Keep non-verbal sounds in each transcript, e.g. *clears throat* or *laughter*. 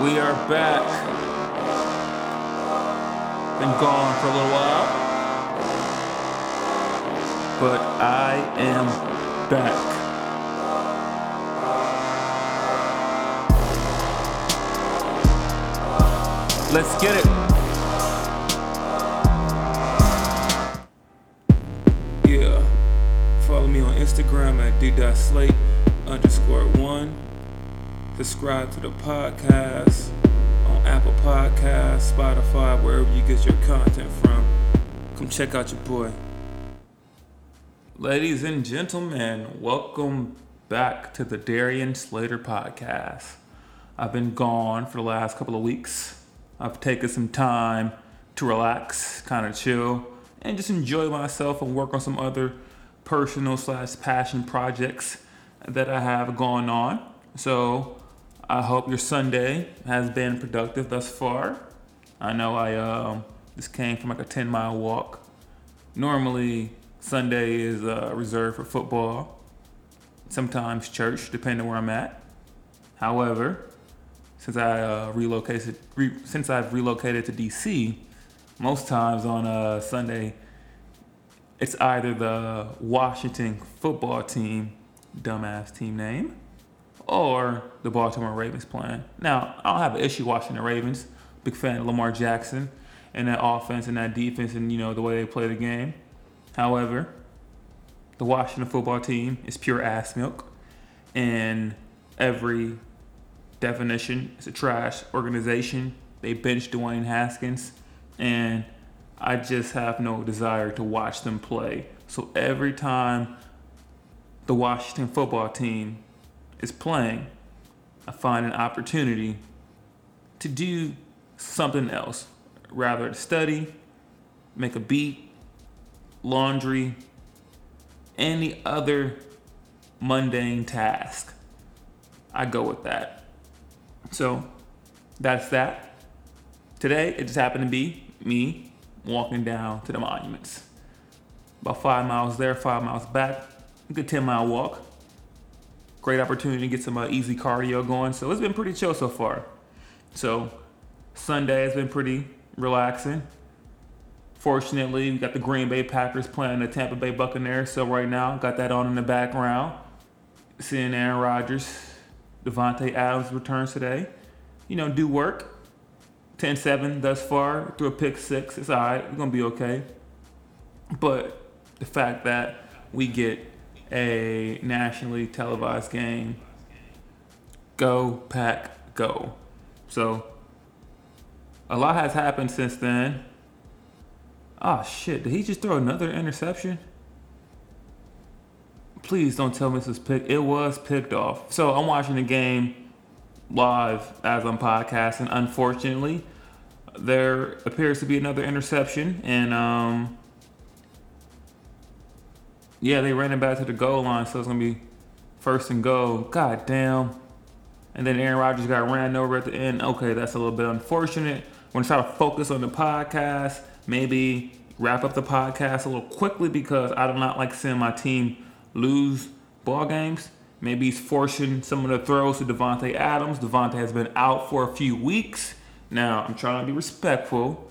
We are back. Been gone for a little while. But I am back. Let's get it. Yeah. Follow me on Instagram at d.slate underscore one. Subscribe to the podcast on Apple Podcasts, Spotify, wherever you get your content from. Come check out your boy. Ladies and gentlemen, welcome back to the Darrian Slater podcast. I've been gone for the last couple of weeks. I've taken some time to relax, kind of chill, and just enjoy myself and work on some other personal slash passion projects that I have going on. So I hope your Sunday has been productive thus far. I know I um, just came from like a 10 mile walk. Normally, Sunday is uh, reserved for football, sometimes church, depending where I'm at. However, since I uh, relocated, re- since I've relocated to DC, most times on a Sunday, it's either the Washington football team, dumbass team name, or the Baltimore Ravens playing. Now, I don't have an issue watching the Ravens. Big fan of Lamar Jackson and that offense and that defense and you know the way they play the game. However, the Washington football team is pure ass milk, and every definition. It's a trash organization. They bench Dwayne Haskins, and I just have no desire to watch them play. So every time the Washington football team is playing, I find an opportunity to do something else. Rather to study, make a beat, laundry, any other mundane task. I go with that. So that's that. Today, it just happened to be me walking down to the monuments. About five miles there, five miles back. A good 10 mile walk. Great opportunity to get some uh, easy cardio going. So it's been pretty chill so far. So Sunday has been pretty relaxing. Fortunately, we got the Green Bay Packers playing the Tampa Bay Buccaneers. So right now, got that on in the background. Seeing Aaron Rodgers Davante Adams returns today. You know, do work. 10-7 thus far through a pick six. It's all right. We're gonna be okay. But the fact that we get a nationally televised game, go pack, go. So a lot has happened since then. Oh shit! Did he just throw another interception? Please don't tell me this was picked. It was picked off. So I'm watching the game live as I'm podcasting. Unfortunately, there appears to be another interception, and um, yeah, they ran it back to the goal line, so it's gonna be first and goal. God damn. And then Aaron Rodgers got ran over at the end. Okay, that's a little bit unfortunate. We're gonna try to focus on the podcast. Maybe wrap up the podcast a little quickly because I do not like seeing my team lose ball games. Maybe he's forcing some of the throws to Davante Adams. Davante has been out for a few weeks. Now, I'm trying to be respectful.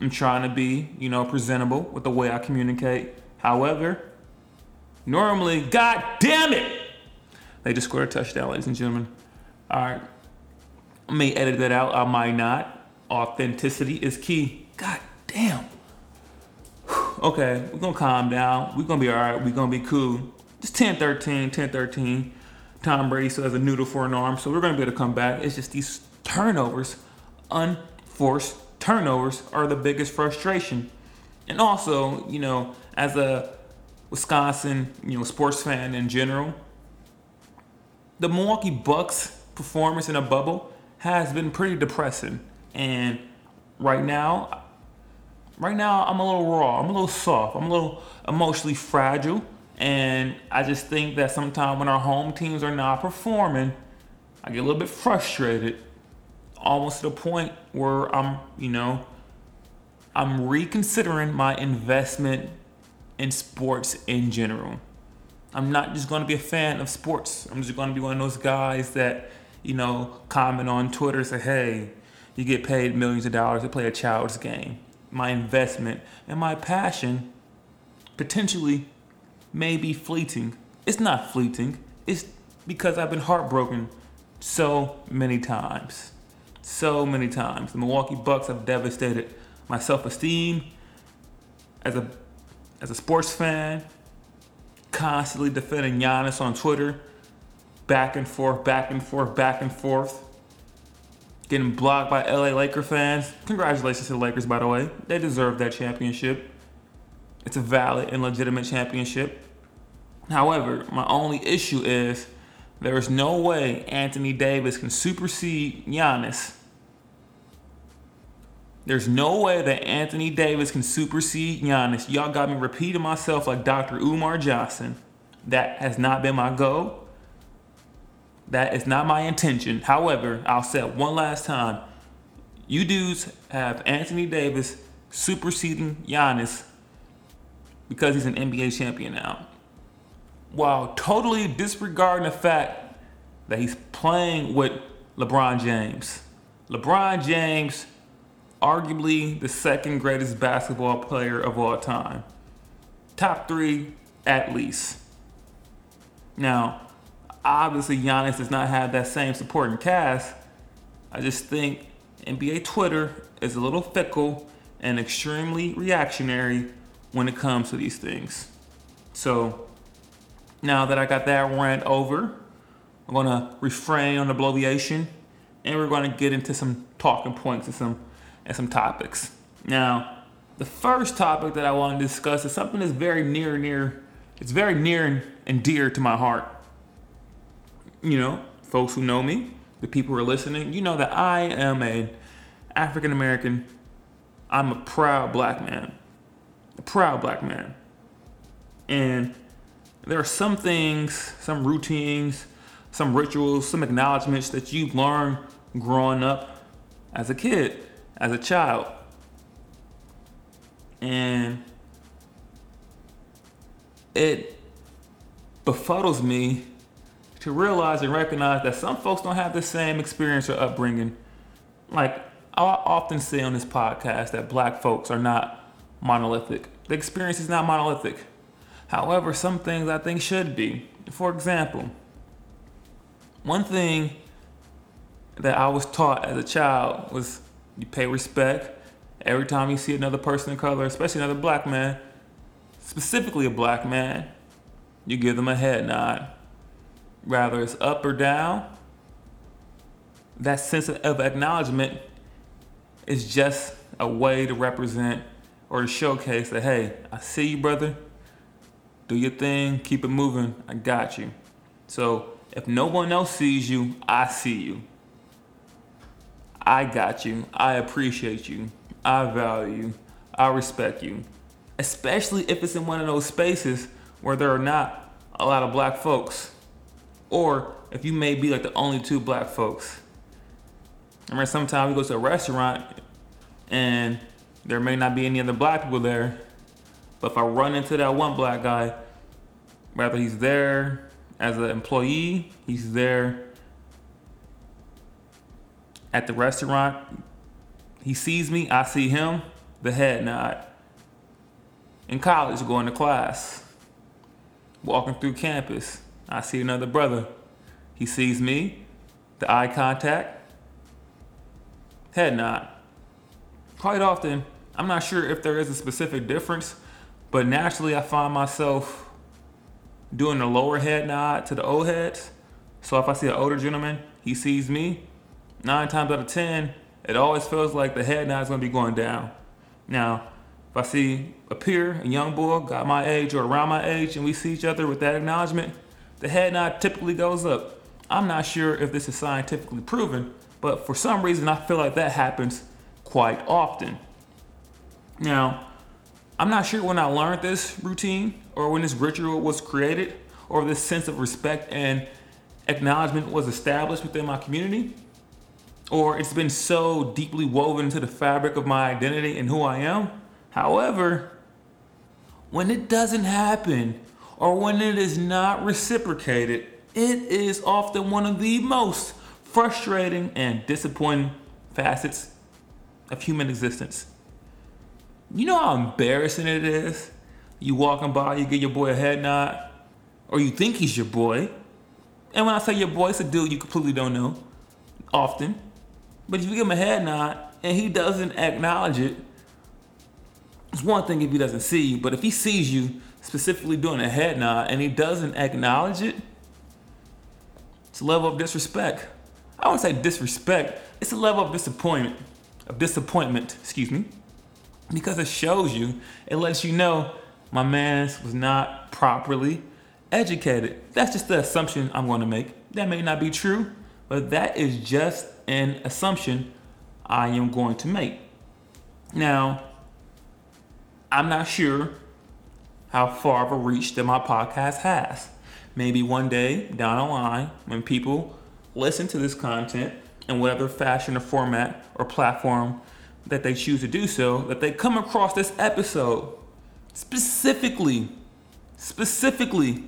I'm trying to be, you know, presentable with the way I communicate. However, normally, god damn it, they just scored a touchdown, ladies and gentlemen. All right. I may edit that out. I might not. Authenticity is key. God damn okay, we're gonna calm down. We're gonna be all right. We're gonna be cool. Just 10 13, 10 13. Tom Brady still has a noodle for an arm, so we're gonna be able to come back. It's just these turnovers, unforced turnovers, are the biggest frustration. And also, you know, as a Wisconsin, you know, sports fan in general, the Milwaukee Bucks performance in a bubble has been pretty depressing. And right now, right now I'm a little raw. I'm a little soft. I'm a little emotionally fragile. And I just think that sometimes when our home teams are not performing, I get a little bit frustrated, almost to the point where I'm, you know, I'm reconsidering my investment in sports in general. I'm not just going to be a fan of sports. I'm just going to be one of those guys that you know, comment on Twitter, say, hey, you get paid millions of dollars to play a child's game. My investment and my passion potentially may be fleeting. It's not fleeting, it's because I've been heartbroken so many times. So many times. The Milwaukee Bucks have devastated my self esteem as a, as a sports fan, constantly defending Giannis on Twitter, back and forth, back and forth, back and forth getting blocked by LA Laker fans. Congratulations to the Lakers, by the way. They deserve that championship. It's a valid and legitimate championship. However, my only issue is there is no way Anthony Davis can supersede Giannis. There's no way that Anthony Davis can supersede Giannis. Y'all got me repeating myself like Dr. Umar Johnson. That has not been my goal. That is not my intention. However, I'll say it one last time. You dudes have Anthony Davis superseding Giannis because he's an NBA champion now. While totally disregarding the fact that he's playing with LeBron James. LeBron James, arguably the second greatest basketball player of all time. Top three at least. Now, obviously Giannis does not have that same supporting cast. I just think NBA Twitter is a little fickle and extremely reactionary when it comes to these things. So now that I got that rant over, I'm gonna refrain on the bloviation and we're gonna get into some talking points and some and some topics. Now, the first topic that I want to discuss is something that's very near near it's very near and dear to my heart you know, folks who know me, the people who are listening, you know that I am a African American. I'm a proud black man. A proud black man. And there are some things, some routines, some rituals, some acknowledgments that you've learned growing up as a kid, as a child. And it befuddles me to realize and recognize that some folks don't have the same experience or upbringing. Like I often say on this podcast that black folks are not monolithic. The experience is not monolithic. However, some things I think should be. For example, one thing that I was taught as a child was you pay respect every time you see another person of color, especially another black man, specifically a black man, you give them a head nod rather it's up or down, that sense of acknowledgement is just a way to represent or to showcase that, hey, I see you, brother. Do your thing, keep it moving. I got you. So if no one else sees you, I see you. I got you. I appreciate you. I value you. I respect you. Especially if it's in one of those spaces where there are not a lot of black folks or if you may be like the only two black folks. I remember sometimes we go to a restaurant and there may not be any other black people there, but if I run into that one black guy, whether he's there as an employee, he's there at the restaurant, he sees me, I see him, the head nod. In college, going to class, walking through campus, I see another brother. He sees me, the eye contact, head nod. Quite often, I'm not sure if there is a specific difference, but naturally I find myself doing the lower head nod to the old heads. So if I see an older gentleman, he sees me, nine times out of ten, it always feels like the head nod is gonna be going down. Now, if I see a peer, a young boy, got my age or around my age, and we see each other with that acknowledgement, the head nod typically goes up. I'm not sure if this is scientifically proven, but for some reason I feel like that happens quite often. Now, I'm not sure when I learned this routine or when this ritual was created or this sense of respect and acknowledgement was established within my community or it's been so deeply woven into the fabric of my identity and who I am. However, when it doesn't happen or when it is not reciprocated, it is often one of the most frustrating and disappointing facets of human existence. You know how embarrassing it is? You walking by, you give your boy a head nod, or you think he's your boy. And when I say your boy, it's a dude you completely don't know often. But if you give him a head nod and he doesn't acknowledge it, it's one thing if he doesn't see you, but if he sees you specifically doing a head nod and he doesn't acknowledge it, it's a level of disrespect. I wouldn't say disrespect, it's a level of disappointment, of disappointment, excuse me, because it shows you, it lets you know my man was not properly educated. That's just the assumption I'm going to make. That may not be true, but that is just an assumption I am going to make. Now, I'm not sure how far of a reach that my podcast has. Maybe one day down the line, when people listen to this content in whatever fashion or format or platform that they choose to do so, that they come across this episode specifically, specifically,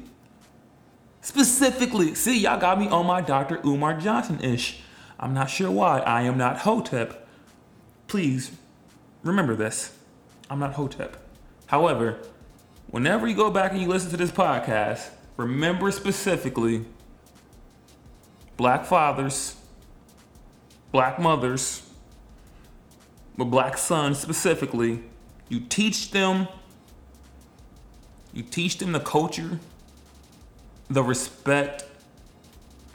specifically. See, y'all got me on my Dr. Umar Johnson ish. I'm not sure why. I am not Hotep. Please remember this. I'm not Hotep. However, whenever you go back and you listen to this podcast, remember specifically black fathers, black mothers, but black sons specifically, you teach them you teach them the culture, the respect.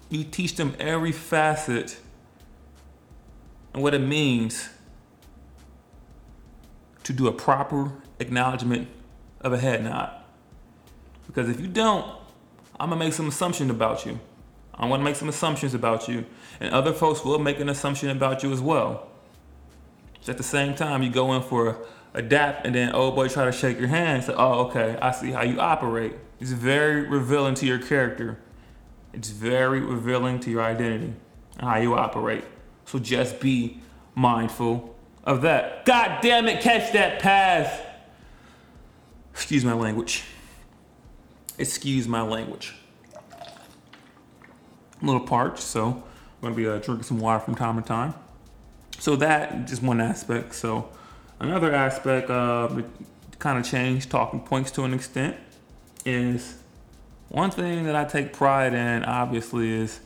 You teach them every facet and what it means to do a proper acknowledgement of a head nod. Because if you don't, I'm gonna make some assumptions about you. I'm gonna make some assumptions about you, and other folks will make an assumption about you as well. So at the same time, you go in for a dap, and then old boy try to shake your hand. Say, oh, okay, I see how you operate. It's very revealing to your character. It's very revealing to your identity and how you operate. So just be mindful of that. God damn it, catch that pass. Excuse my language. Excuse my language. I'm a little parched, so I'm gonna be uh, drinking some water from time to time. So that just one aspect. So Another aspect of kind of change talking points to an extent is one thing that I take pride in, obviously, is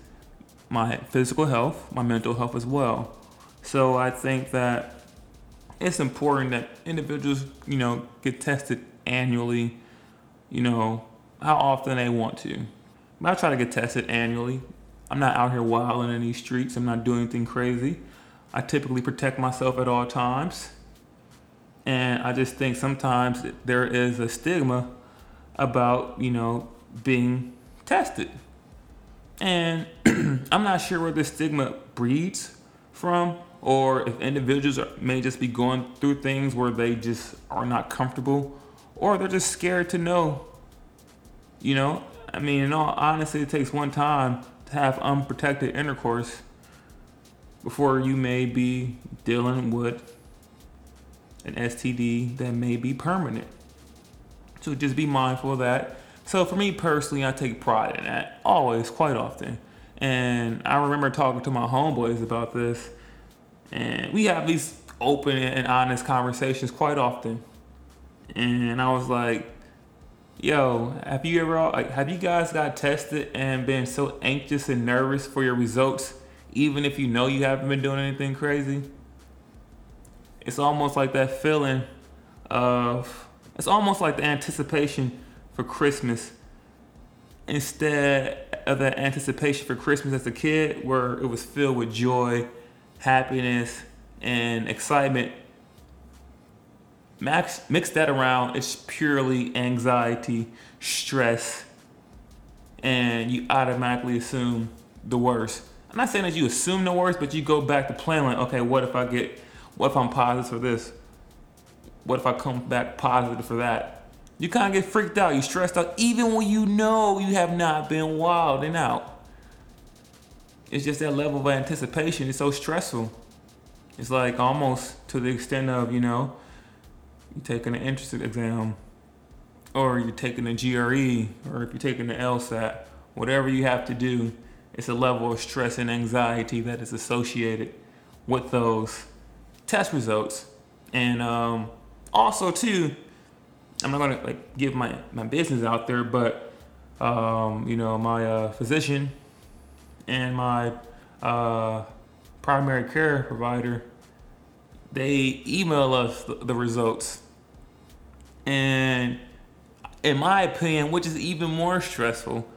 my physical health, my mental health as well. So I think that it's important that individuals, you know, get tested annually, you know, how often they want to. But I try to get tested annually. I'm not out here wilding in these streets. I'm not doing anything crazy. I typically protect myself at all times. And I just think sometimes there is a stigma about, you know, being tested. And *clears throat* I'm not sure where this stigma breeds from or if individuals are, may just be going through things where they just are not comfortable or they're just scared to know. You know, I mean, in all honesty, it takes one time to have unprotected intercourse before you may be dealing with an STD that may be permanent. So just be mindful of that. So for me personally, I take pride in that always, quite often. And I remember talking to my homeboys about this, and we have these open and honest conversations quite often. And I was like, "Yo, have you ever like have you guys got tested and been so anxious and nervous for your results, even if you know you haven't been doing anything crazy?" it's almost like that feeling of it's almost like the anticipation for Christmas instead of that anticipation for Christmas as a kid where it was filled with joy, happiness, and excitement. Max mix that around, it's purely anxiety, stress, and you automatically assume the worst. I'm not saying that you assume the worst, but you go back to planning like, okay, what if I get what if I'm positive for this? What if I come back positive for that? You kind of get freaked out. You stressed out, even when you know you have not been wild and out. It's just that level of anticipation. It's so stressful. It's like almost to the extent of, you know, you're taking an entrance exam, or you're taking a GRE, or if you're taking the LSAT, whatever you have to do, it's a level of stress and anxiety that is associated with those test results. And um, also, too, I'm not gonna like give my my business out there, but um, you know, my uh, physician and my uh, primary care provider, they email us the, the results, and in my opinion, which is even more stressful,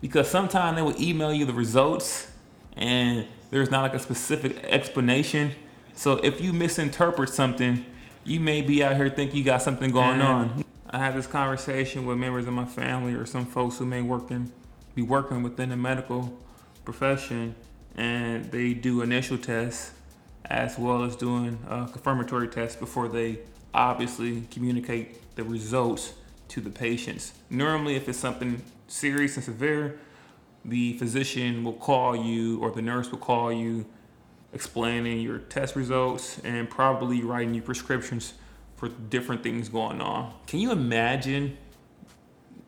because sometimes they will email you the results, and there's not like a specific explanation. So if you misinterpret something you may be out here thinking you got something going on. I had this conversation with members of my family or some folks who may working be working within the medical profession, and they do initial tests as well as doing uh, confirmatory tests before they obviously communicate the results to the patients. Normally, if it's something serious and severe, the physician will call you or the nurse will call you explaining your test results and probably writing you prescriptions for different things going on. Can you imagine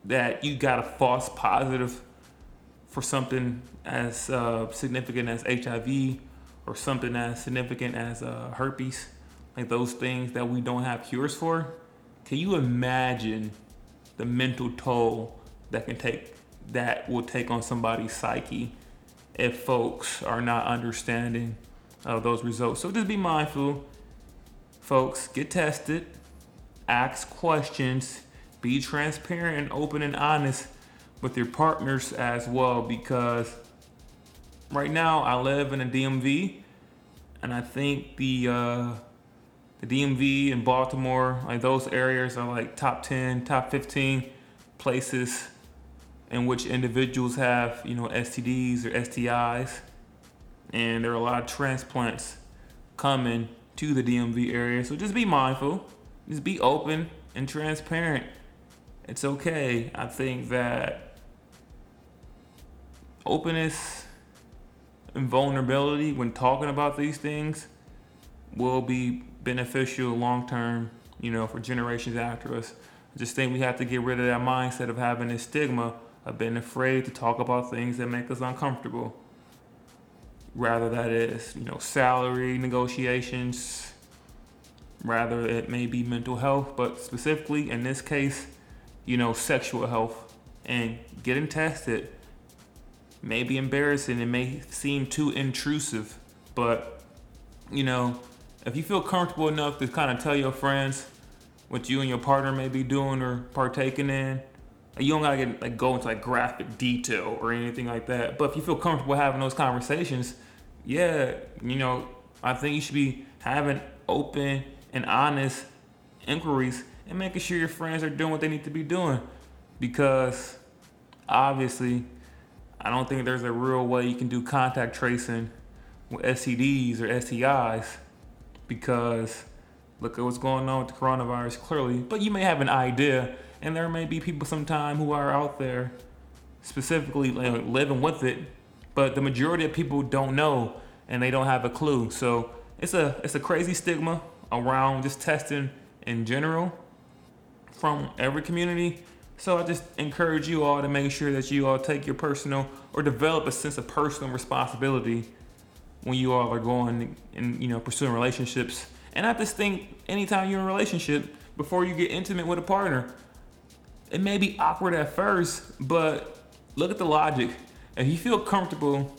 that you got a false positive for something as uh, significant as HIV or something as significant as uh, herpes, like those things that we don't have cures for? Can you imagine the mental toll that can take that will take on somebody's psyche if folks are not understanding of those results. So just be mindful, folks. Get tested, ask questions, be transparent and open and honest with your partners as well. Because right now I live in a DMV, and I think the uh, the DMV in Baltimore, like those areas, are like top ten, top fifteen places in which individuals have you know STDs or STIs and there are a lot of transplants coming to the DMV area. So just be mindful, just be open and transparent. It's okay. I think that openness and vulnerability when talking about these things will be beneficial long term, you know, for generations after us. I just think we have to get rid of that mindset of having this stigma of being afraid to talk about things that make us uncomfortable rather that is you know salary negotiations rather it may be mental health but specifically in this case you know sexual health and getting tested may be embarrassing. It may seem too intrusive but you know if you feel comfortable enough to kind of tell your friends what you and your partner may be doing or partaking in you don't gotta get like go into like graphic detail or anything like that. But if you feel comfortable having those conversations, yeah, you know, I think you should be having open and honest inquiries and making sure your friends are doing what they need to be doing. Because obviously, I don't think there's a real way you can do contact tracing with STDs or STIs because look at what's going on with the coronavirus clearly. But you may have an idea and there may be people sometime who are out there specifically living with it, but the majority of people don't know and they don't have a clue. So it's a it's a crazy stigma around just testing in general from every community. So I just encourage you all to make sure that you all take your personal or develop a sense of personal responsibility when you all are going and you know pursuing relationships. And I just think anytime you're in a relationship, before you get intimate with a partner, it may be awkward at first, but look at the logic. If you feel comfortable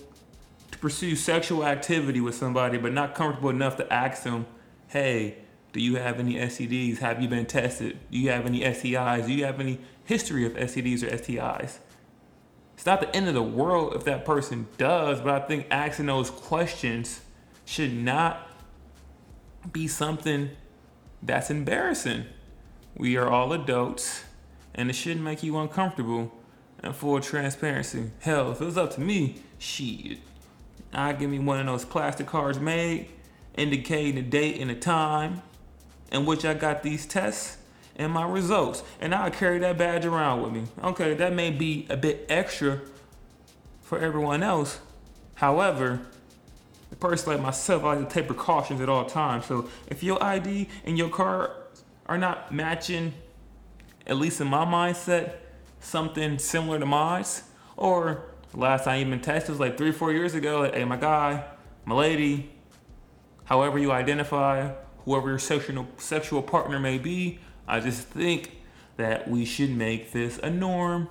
to pursue sexual activity with somebody, but not comfortable enough to ask them, hey, do you have any STDs? Have you been tested? Do you have any STIs? Do you have any history of STDs or STIs? It's not the end of the world if that person does, but I think asking those questions should not be something that's embarrassing. We are all adults and it shouldn't make you uncomfortable. And full transparency, hell, if it was up to me, shit, I'd give me one of those plastic cards made, indicating the date and the time in which I got these tests and my results, and I'll carry that badge around with me. Okay, that may be a bit extra for everyone else. However, a person like myself, I like to take precautions at all times. So if your ID and your card are not matching at least in my mindset, something similar to mine, or last time you've been tested was like three or four years ago. Like, hey, my guy, my lady, however you identify, whoever your sexual sexual partner may be. I just think that we should make this a norm,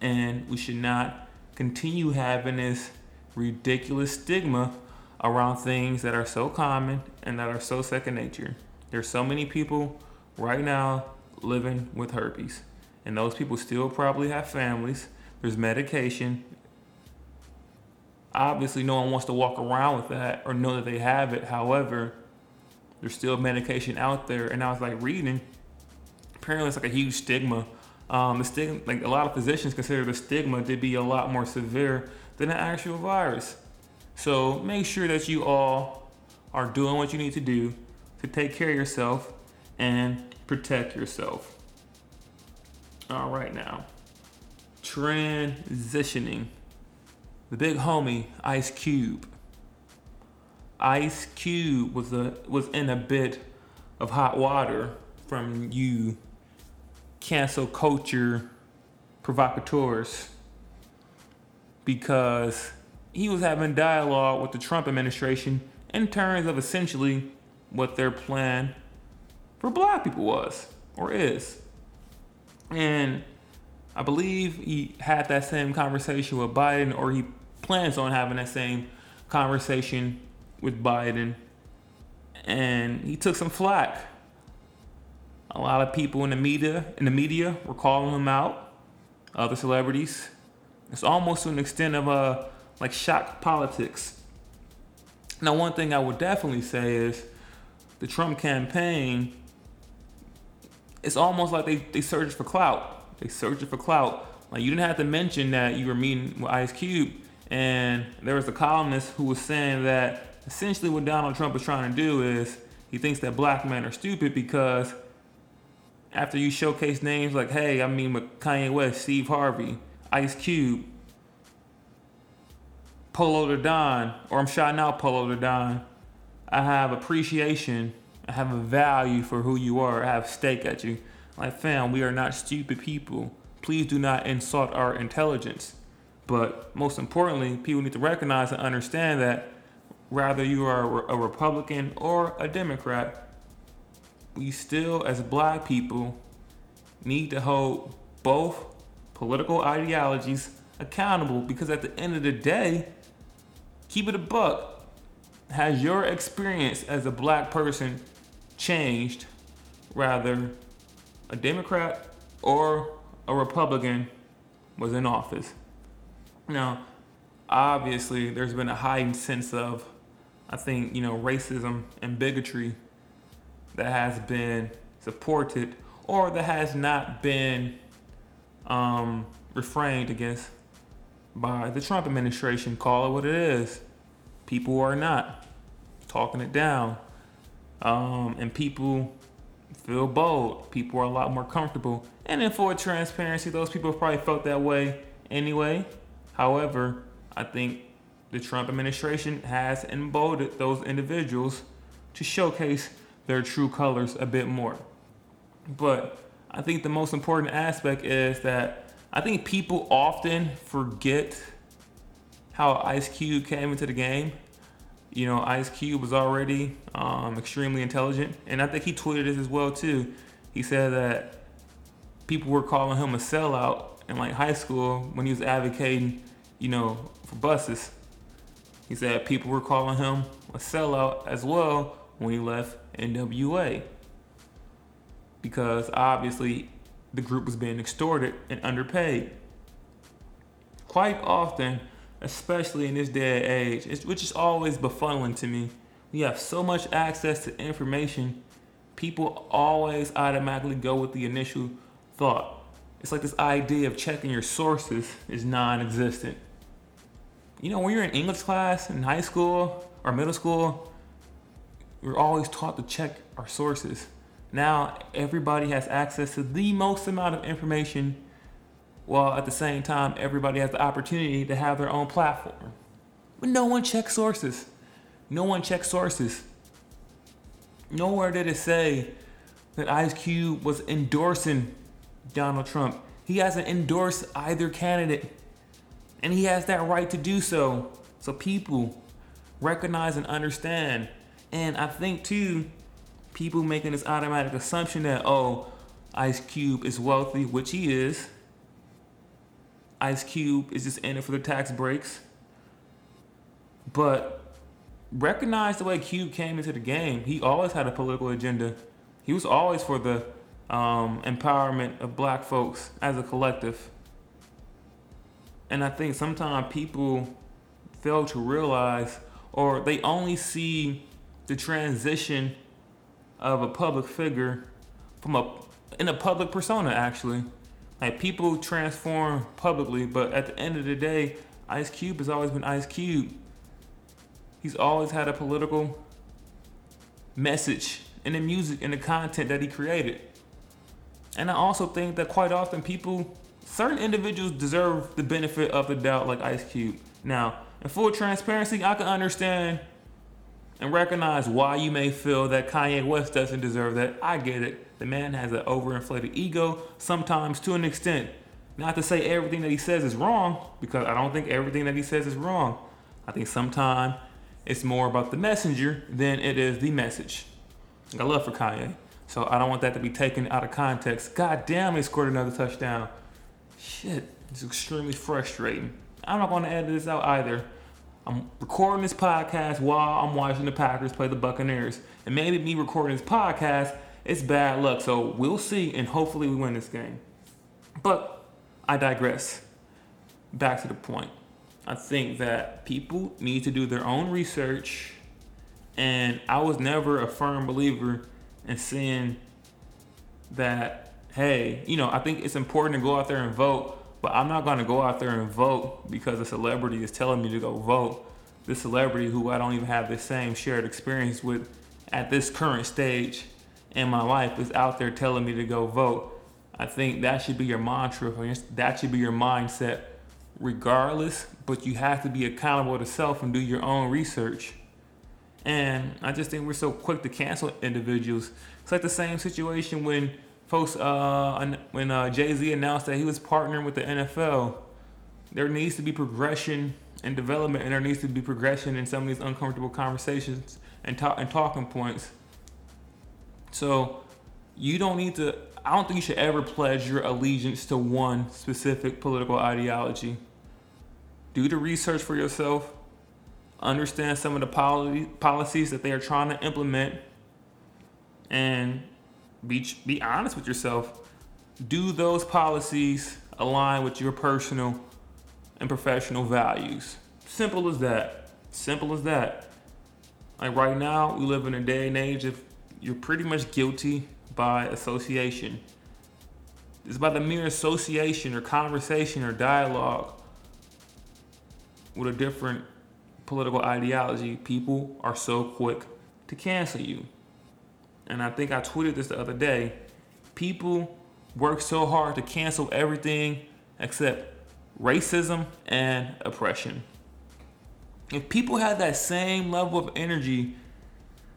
and we should not continue having this ridiculous stigma around things that are so common and that are so second nature. There's so many people right now living with herpes, and those people still probably have families. There's medication. Obviously, no one wants to walk around with that or know that they have it. However, there's still medication out there, and I was like reading. Apparently, it's like a huge stigma. Um, the stigma, like a lot of physicians consider the stigma to be a lot more severe than the actual virus. So make sure that you all are doing what you need to do to take care of yourself and protect yourself. All right, now transitioning. The big homie, Ice Cube. Ice Cube was a was in a bit of hot water from you cancel culture provocateurs because he was having dialogue with the Trump administration in terms of essentially what their plan for black people was or is. And I believe he had that same conversation with Biden, or he plans on having that same conversation with Biden. And he took some flack. A lot of people in the media in the media were calling him out. Other celebrities. It's almost to an extent of uh like shock politics. Now, one thing I would definitely say is the Trump campaign. It's almost like they they searched for clout they searching for clout. Like you didn't have to mention that you were meeting with Ice Cube, and there was a columnist who was saying that essentially what Donald Trump is trying to do is he thinks that black men are stupid because after you showcase names like, hey, I mean with Kanye West, Steve Harvey, Ice Cube, Polo the Don, or I'm shouting out Polo the Don, I have appreciation, have a value for who you are, have stake at you. Like, fam, we are not stupid people. Please do not insult our intelligence. But most importantly, people need to recognize and understand that rather you are a Republican or a Democrat, we still, as black people, need to hold both political ideologies accountable because at the end of the day, keep it a buck. Has your experience as a black person changed rather a Democrat or a Republican was in office. Now, obviously, there's been a heightened sense of, I think, you know, racism and bigotry that has been supported or that has not been um, refrained against by the Trump administration. Call it what it is. People are not talking it down. Um, and people feel bold. People are a lot more comfortable. And then for transparency, those people probably felt that way anyway. However, I think the Trump administration has emboldened those individuals to showcase their true colors a bit more. But I think the most important aspect is that I think people often forget how Ice Cube came into the game you know, Ice Cube was already um, extremely intelligent, and I think he tweeted this as well too. He said that people were calling him a sellout in like high school when he was advocating, you know, for buses. He said people were calling him a sellout as well when he left NWA because obviously the group was being extorted and underpaid. Quite often, especially in this day and age, which is always befuddling to me. We have so much access to information, people always automatically go with the initial thought. It's like this idea of checking your sources is non existent. You know, when you're in English class in high school or middle school, we're always taught to check our sources. Now, everybody has access to the most amount of information while at the same time everybody has the opportunity to have their own platform. But no one checks sources. No one checks sources. Nowhere did it say that Ice Cube was endorsing Donald Trump. He hasn't endorsed either candidate. And he has that right to do so. So people recognize and understand. And I think too, people making this automatic assumption that, oh, Ice Cube is wealthy, which he is. Ice Cube is just in it for the tax breaks. But recognize the way Cube came into the game. He always had a political agenda. He was always for the um, empowerment of black folks as a collective. And I think sometimes people fail to realize or they only see the transition of a public figure from a in a public persona actually. Like people transform publicly, but at the end of the day, Ice Cube has always been Ice Cube. He's always had a political message in the music and the content that he created. And I also think that quite often people, certain individuals deserve the benefit of the doubt, like Ice Cube. Now, in full transparency, I can understand and recognize why you may feel that Kanye West doesn't deserve that. I get it. The man has an overinflated ego, sometimes to an extent. Not to say everything that he says is wrong, because I don't think everything that he says is wrong. I think sometimes it's more about the messenger than it is the message. I love for Kanye. So I don't want that to be taken out of context. God damn, he scored another touchdown. Shit, it's extremely frustrating. I'm not going to edit this out either. I'm recording this podcast while I'm watching the Packers play the Buccaneers. And maybe me recording this podcast, it's bad luck. So we'll see, and hopefully we win this game. But I digress. Back to the point. I think that people need to do their own research. And I was never a firm believer in saying that, hey, you know, I think it's important to go out there and vote but I'm not going to go out there and vote because a celebrity is telling me to go vote. The celebrity who I don't even have the same shared experience with at this current stage in my life is out there telling me to go vote. I think that should be your mantra. That should be your mindset, regardless. But you have to be accountable to self and do your own research. And I just think we're so quick to cancel individuals. It's like the same situation when folks, uh, when uh, Jay Z announced that he was partnering with the NFL, there needs to be progression and development, and there needs to be progression in some of these uncomfortable conversations and and talking points. So, you don't need to. I don't think you should ever pledge your allegiance to one specific political ideology. Do the research for yourself. Understand some of the policy, policies that they are trying to implement, and be be honest with yourself. Do those policies align with your personal and professional values? Simple as that. Simple as that. Like right now, we live in a day and age of you're pretty much guilty by association. It's by the mere association or conversation or dialogue with a different political ideology, people are so quick to cancel you and I think I tweeted this the other day. People work so hard to cancel everything except racism and oppression. If people had that same level of energy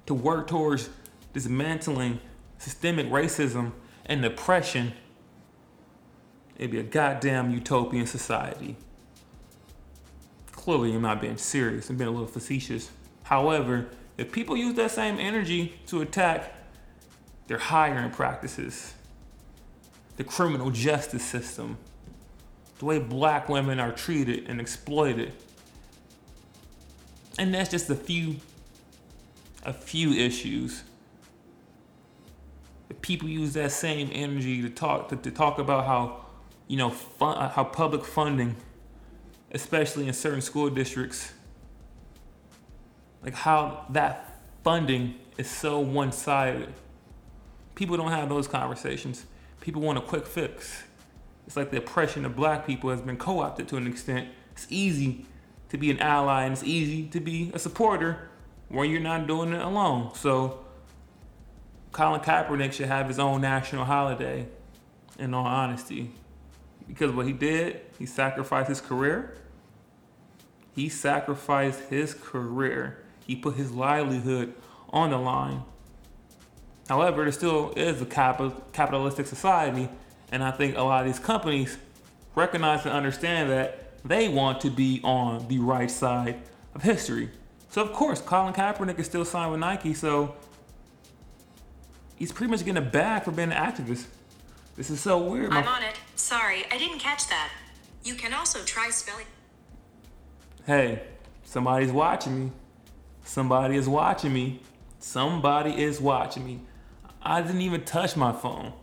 to work towards dismantling systemic racism and oppression, it'd be a goddamn utopian society. Clearly, I'm not being serious, I'm being a little facetious. However, if people use that same energy to attack their hiring practices, the criminal justice system, the way black women are treated and exploited. And that's just a few a few issues. People use that same energy to talk to, to talk about how you know fun, uh, how public funding especially in certain school districts like how that funding is so one-sided People don't have those conversations. People want a quick fix. It's like the oppression of black people has been co opted to an extent. It's easy to be an ally and it's easy to be a supporter when you're not doing it alone. So, Colin Kaepernick should have his own national holiday, in all honesty. Because what he did, he sacrificed his career. He sacrificed his career. He put his livelihood on the line However, there still is a capitalistic society, and I think a lot of these companies recognize and understand that they want to be on the right side of history. So of course, Colin Kaepernick is still signed with Nike, so he's pretty much getting a bag for being an activist. This is so weird. I'm on it. Sorry, I didn't catch that. You can also try spelling. Hey, somebody's watching me. Somebody is watching me. Somebody is watching me. I didn't even touch my phone.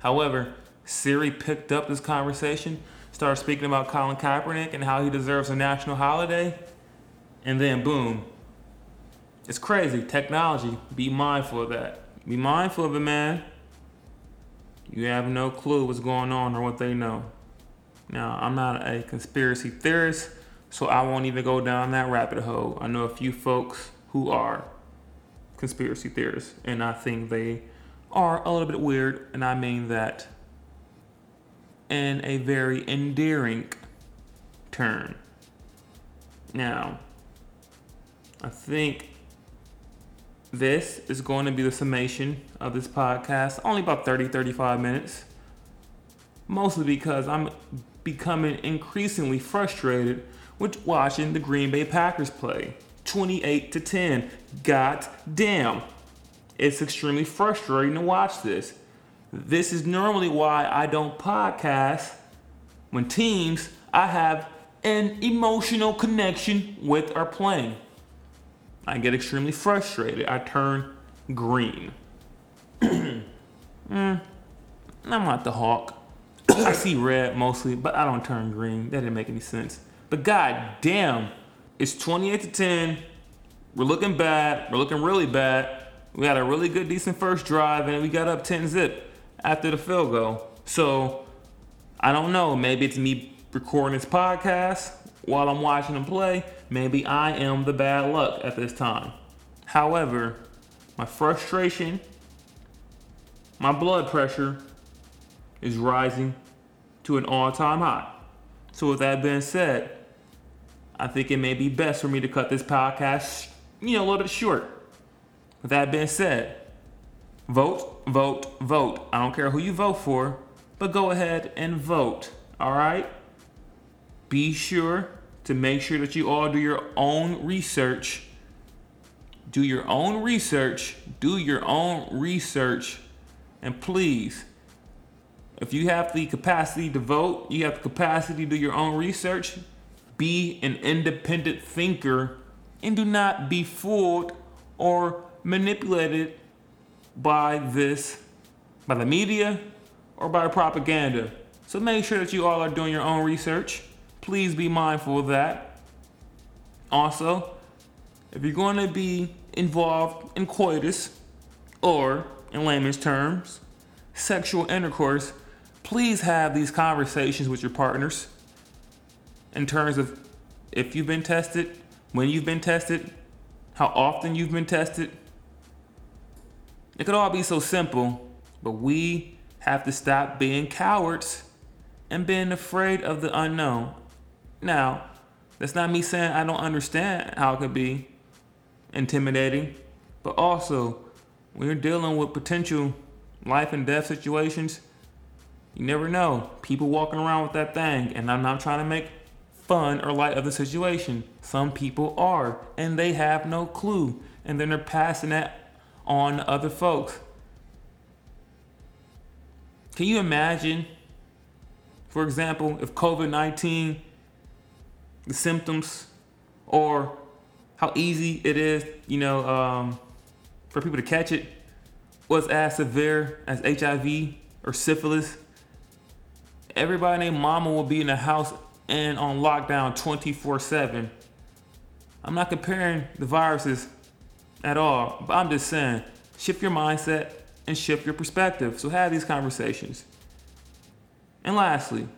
However, Siri picked up this conversation, started speaking about Colin Kaepernick and how he deserves a national holiday, and then boom. It's crazy. Technology. Be mindful of that. Be mindful of it, man. You have no clue what's going on or what they know. Now, I'm not a conspiracy theorist, so I won't even go down that rabbit hole. I know a few folks who are conspiracy theorists, and I think they are a little bit weird, and I mean that in a very endearing term. Now, I think this is going to be the summation of this podcast, only about 30 35 minutes. Mostly because I'm becoming increasingly frustrated with watching the Green Bay Packers play. 28 to 10. God damn. It's extremely frustrating to watch this. This is normally why I don't podcast when teams I have an emotional connection with are playing. I get extremely frustrated. I turn green. *clears throat* mm, I'm not the Hulk. I see red mostly, but I don't turn green. That didn't make any sense. But god damn, it's 28 to 10. We're looking bad. We're looking really bad. We had a really good, decent first drive, and we got up 10 zip after the field goal. So I don't know. Maybe it's me recording this podcast while I'm watching them play. Maybe I am the bad luck at this time. However, my frustration, my blood pressure is rising to an all time high. So, with that being said, I think it may be best for me to cut this podcast, you know, a little bit short. With that being said, vote, vote, vote. I don't care who you vote for, but go ahead and vote. All right? Be sure to make sure that you all do your own research. Do your own research. Do your own research. And please, if you have the capacity to vote, you have the capacity to do your own research, be an independent thinker and do not be fooled or manipulated by this, by the media or by propaganda. So make sure that you all are doing your own research. Please be mindful of that. Also, if you're going to be involved in coitus, or in layman's terms, sexual intercourse, please have these conversations with your partners in terms of if you've been tested, when you've been tested, how often you've been tested. It could all be so simple, but we have to stop being cowards and being afraid of the unknown. Now, that's not me saying I don't understand how it could be intimidating, but also when you're dealing with potential life and death situations, you never know. People walking around with that thing, and I'm not trying to make fun or light of the situation. Some people are, and they have no clue, and then they're passing that on to other folks. Can you imagine, for example, if COVID 19, the symptoms, or how easy it is, you know, um, for people to catch it, was as severe as HIV or syphilis? Everybody named Mama will be in the house and on lockdown 24 7. I'm not comparing the viruses at all, but I'm just saying shift your mindset and shift your perspective. So have these conversations. And lastly,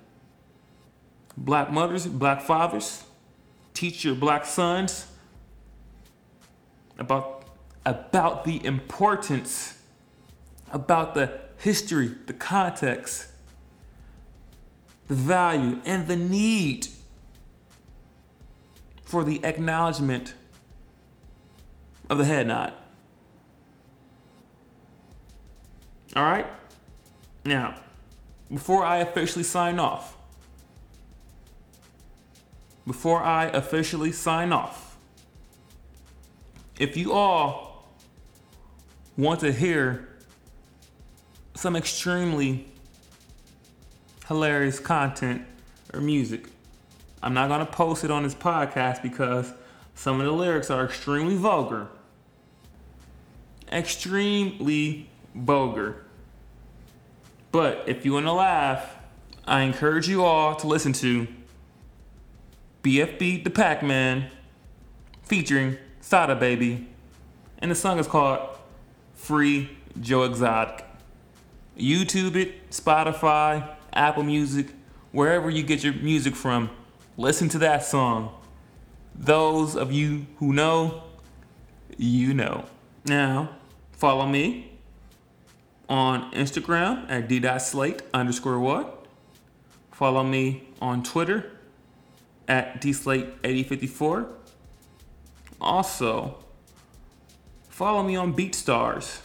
black mothers, black fathers, teach your black sons about, about the importance, about the history, the context the value, and the need for the acknowledgement of the head nod. All right? Now, before I officially sign off, before I officially sign off. If you all want to hear some extremely hilarious content or music, I'm not going to post it on this podcast because some of the lyrics are extremely vulgar. Extremely vulgar. But if you want to laugh, I encourage you all to listen to BFB the Packman featuring Sada Baby. And the song is called Free Joe Exotic. YouTube it, Spotify, Apple Music, wherever you get your music from, listen to that song. Those of you who know, you know. Now, follow me on Instagram at d.slate underscore what. Follow me on Twitter at dslate8054. Also, follow me on BeatStars.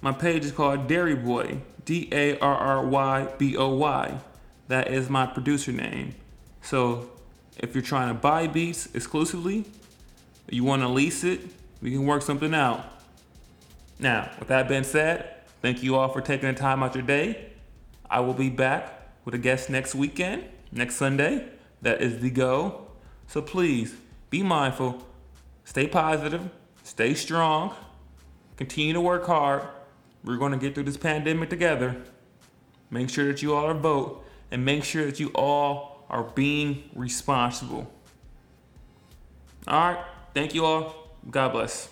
My page is called Darry Boy, D A R R Y B O Y. That is my producer name. So if you're trying to buy beats exclusively, you want to lease it, we can work something out. Now, with that being said, thank you all for taking the time out your day. I will be back with a guest next weekend, next Sunday. That is the go. So please be mindful, stay positive, stay strong, continue to work hard. We're going to get through this pandemic together. Make sure that you all are vote and make sure that you all are being responsible. All right. Thank you all. God bless.